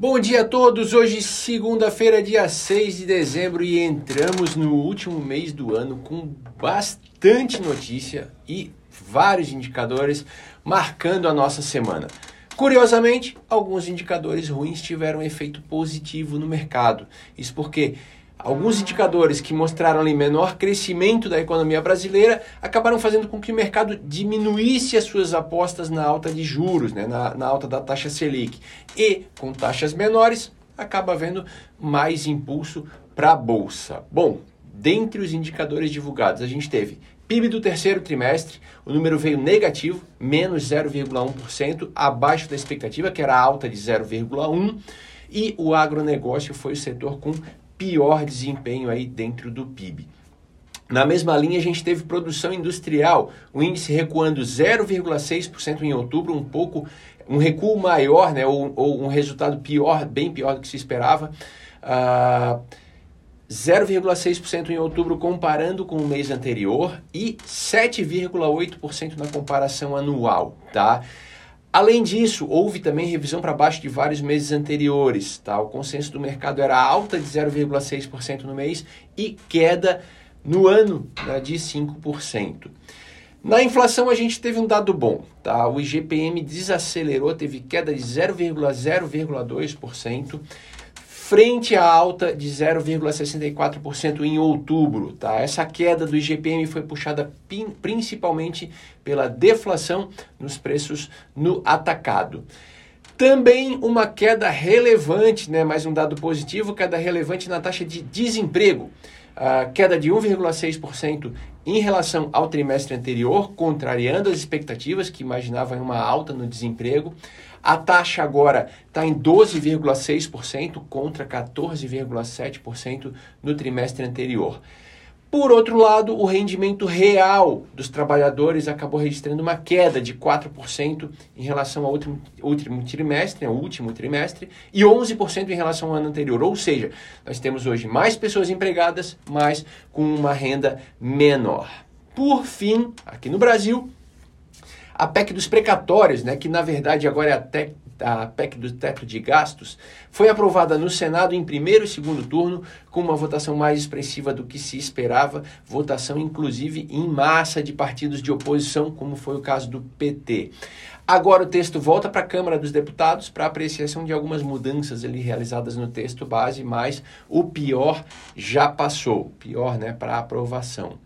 Bom dia a todos! Hoje, segunda-feira, dia 6 de dezembro, e entramos no último mês do ano com bastante notícia e vários indicadores marcando a nossa semana. Curiosamente, alguns indicadores ruins tiveram efeito positivo no mercado. Isso porque Alguns indicadores que mostraram ali menor crescimento da economia brasileira acabaram fazendo com que o mercado diminuísse as suas apostas na alta de juros, né, na, na alta da taxa Selic. E com taxas menores, acaba havendo mais impulso para a bolsa. Bom, dentre os indicadores divulgados, a gente teve PIB do terceiro trimestre, o número veio negativo, menos 0,1%, abaixo da expectativa, que era alta de 0,1%, e o agronegócio foi o setor com pior desempenho aí dentro do PIB. Na mesma linha, a gente teve produção industrial, o índice recuando 0,6% em outubro, um pouco, um recuo maior, né, ou, ou, um resultado pior, bem pior do que se esperava. Uh, 0,6% em outubro comparando com o mês anterior e 7,8% na comparação anual, tá? Além disso, houve também revisão para baixo de vários meses anteriores. Tá? O consenso do mercado era alta de 0,6% no mês e queda no ano né, de 5%. Na inflação, a gente teve um dado bom. Tá? O IGPM desacelerou, teve queda de 0,0,2% frente à alta de 0,64% em outubro. Tá? Essa queda do IGPM foi puxada principalmente pela deflação nos preços no atacado. Também uma queda relevante, né, mais um dado positivo, queda relevante na taxa de desemprego. Queda de 1,6% em relação ao trimestre anterior, contrariando as expectativas que imaginavam uma alta no desemprego. A taxa agora está em 12,6% contra 14,7% no trimestre anterior. Por outro lado, o rendimento real dos trabalhadores acabou registrando uma queda de 4% em relação ao último, último trimestre, ao último trimestre, e 11% em relação ao ano anterior. Ou seja, nós temos hoje mais pessoas empregadas, mas com uma renda menor. Por fim, aqui no Brasil, a PEC dos precatórios, né, que na verdade agora é a, a PEC do teto de gastos, foi aprovada no Senado em primeiro e segundo turno, com uma votação mais expressiva do que se esperava, votação inclusive em massa de partidos de oposição, como foi o caso do PT. Agora o texto volta para a Câmara dos Deputados para apreciação de algumas mudanças ali realizadas no texto base, mas o pior já passou, pior, né, para aprovação.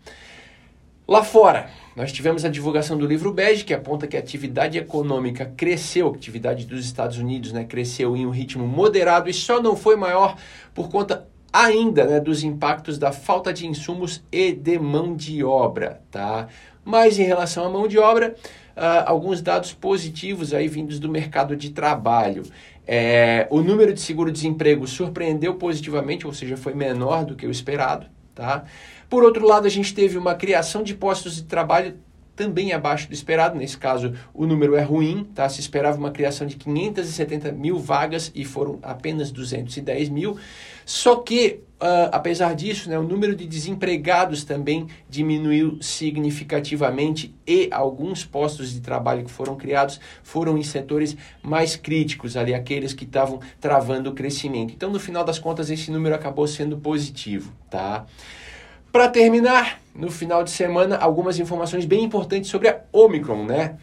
Lá fora, nós tivemos a divulgação do livro Bege, que aponta que a atividade econômica cresceu, a atividade dos Estados Unidos né, cresceu em um ritmo moderado e só não foi maior por conta ainda né, dos impactos da falta de insumos e de mão de obra. Tá? Mas em relação à mão de obra, uh, alguns dados positivos aí vindos do mercado de trabalho. É, o número de seguro-desemprego surpreendeu positivamente, ou seja, foi menor do que o esperado. Tá? Por outro lado, a gente teve uma criação de postos de trabalho também abaixo do esperado. Nesse caso, o número é ruim, tá? Se esperava uma criação de 570 mil vagas e foram apenas 210 mil. Só que, uh, apesar disso, né, o número de desempregados também diminuiu significativamente e alguns postos de trabalho que foram criados foram em setores mais críticos, ali aqueles que estavam travando o crescimento. Então, no final das contas, esse número acabou sendo positivo, tá? Para terminar, no final de semana, algumas informações bem importantes sobre a Omicron, né?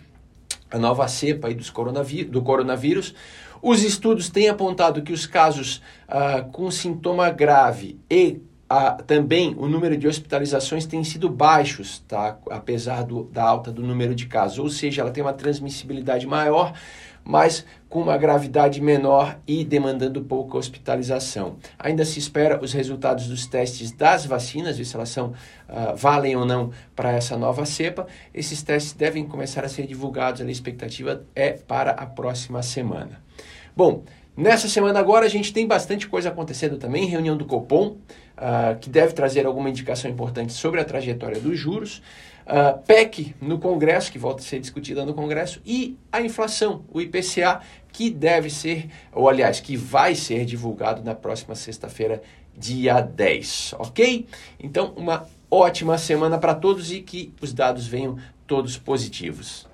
A nova cepa aí dos coronavírus, do coronavírus. Os estudos têm apontado que os casos uh, com sintoma grave e uh, também o número de hospitalizações têm sido baixos, tá? apesar do, da alta do número de casos. Ou seja, ela tem uma transmissibilidade maior, mas com uma gravidade menor e demandando pouca hospitalização. Ainda se espera os resultados dos testes das vacinas, ver se elas são, uh, valem ou não para essa nova cepa. Esses testes devem começar a ser divulgados, a expectativa é para a próxima semana. Bom, Nessa semana agora a gente tem bastante coisa acontecendo também, reunião do Copom, uh, que deve trazer alguma indicação importante sobre a trajetória dos juros, uh, PEC no Congresso, que volta a ser discutida no Congresso, e a inflação, o IPCA, que deve ser, ou aliás, que vai ser divulgado na próxima sexta-feira, dia 10, ok? Então, uma ótima semana para todos e que os dados venham todos positivos.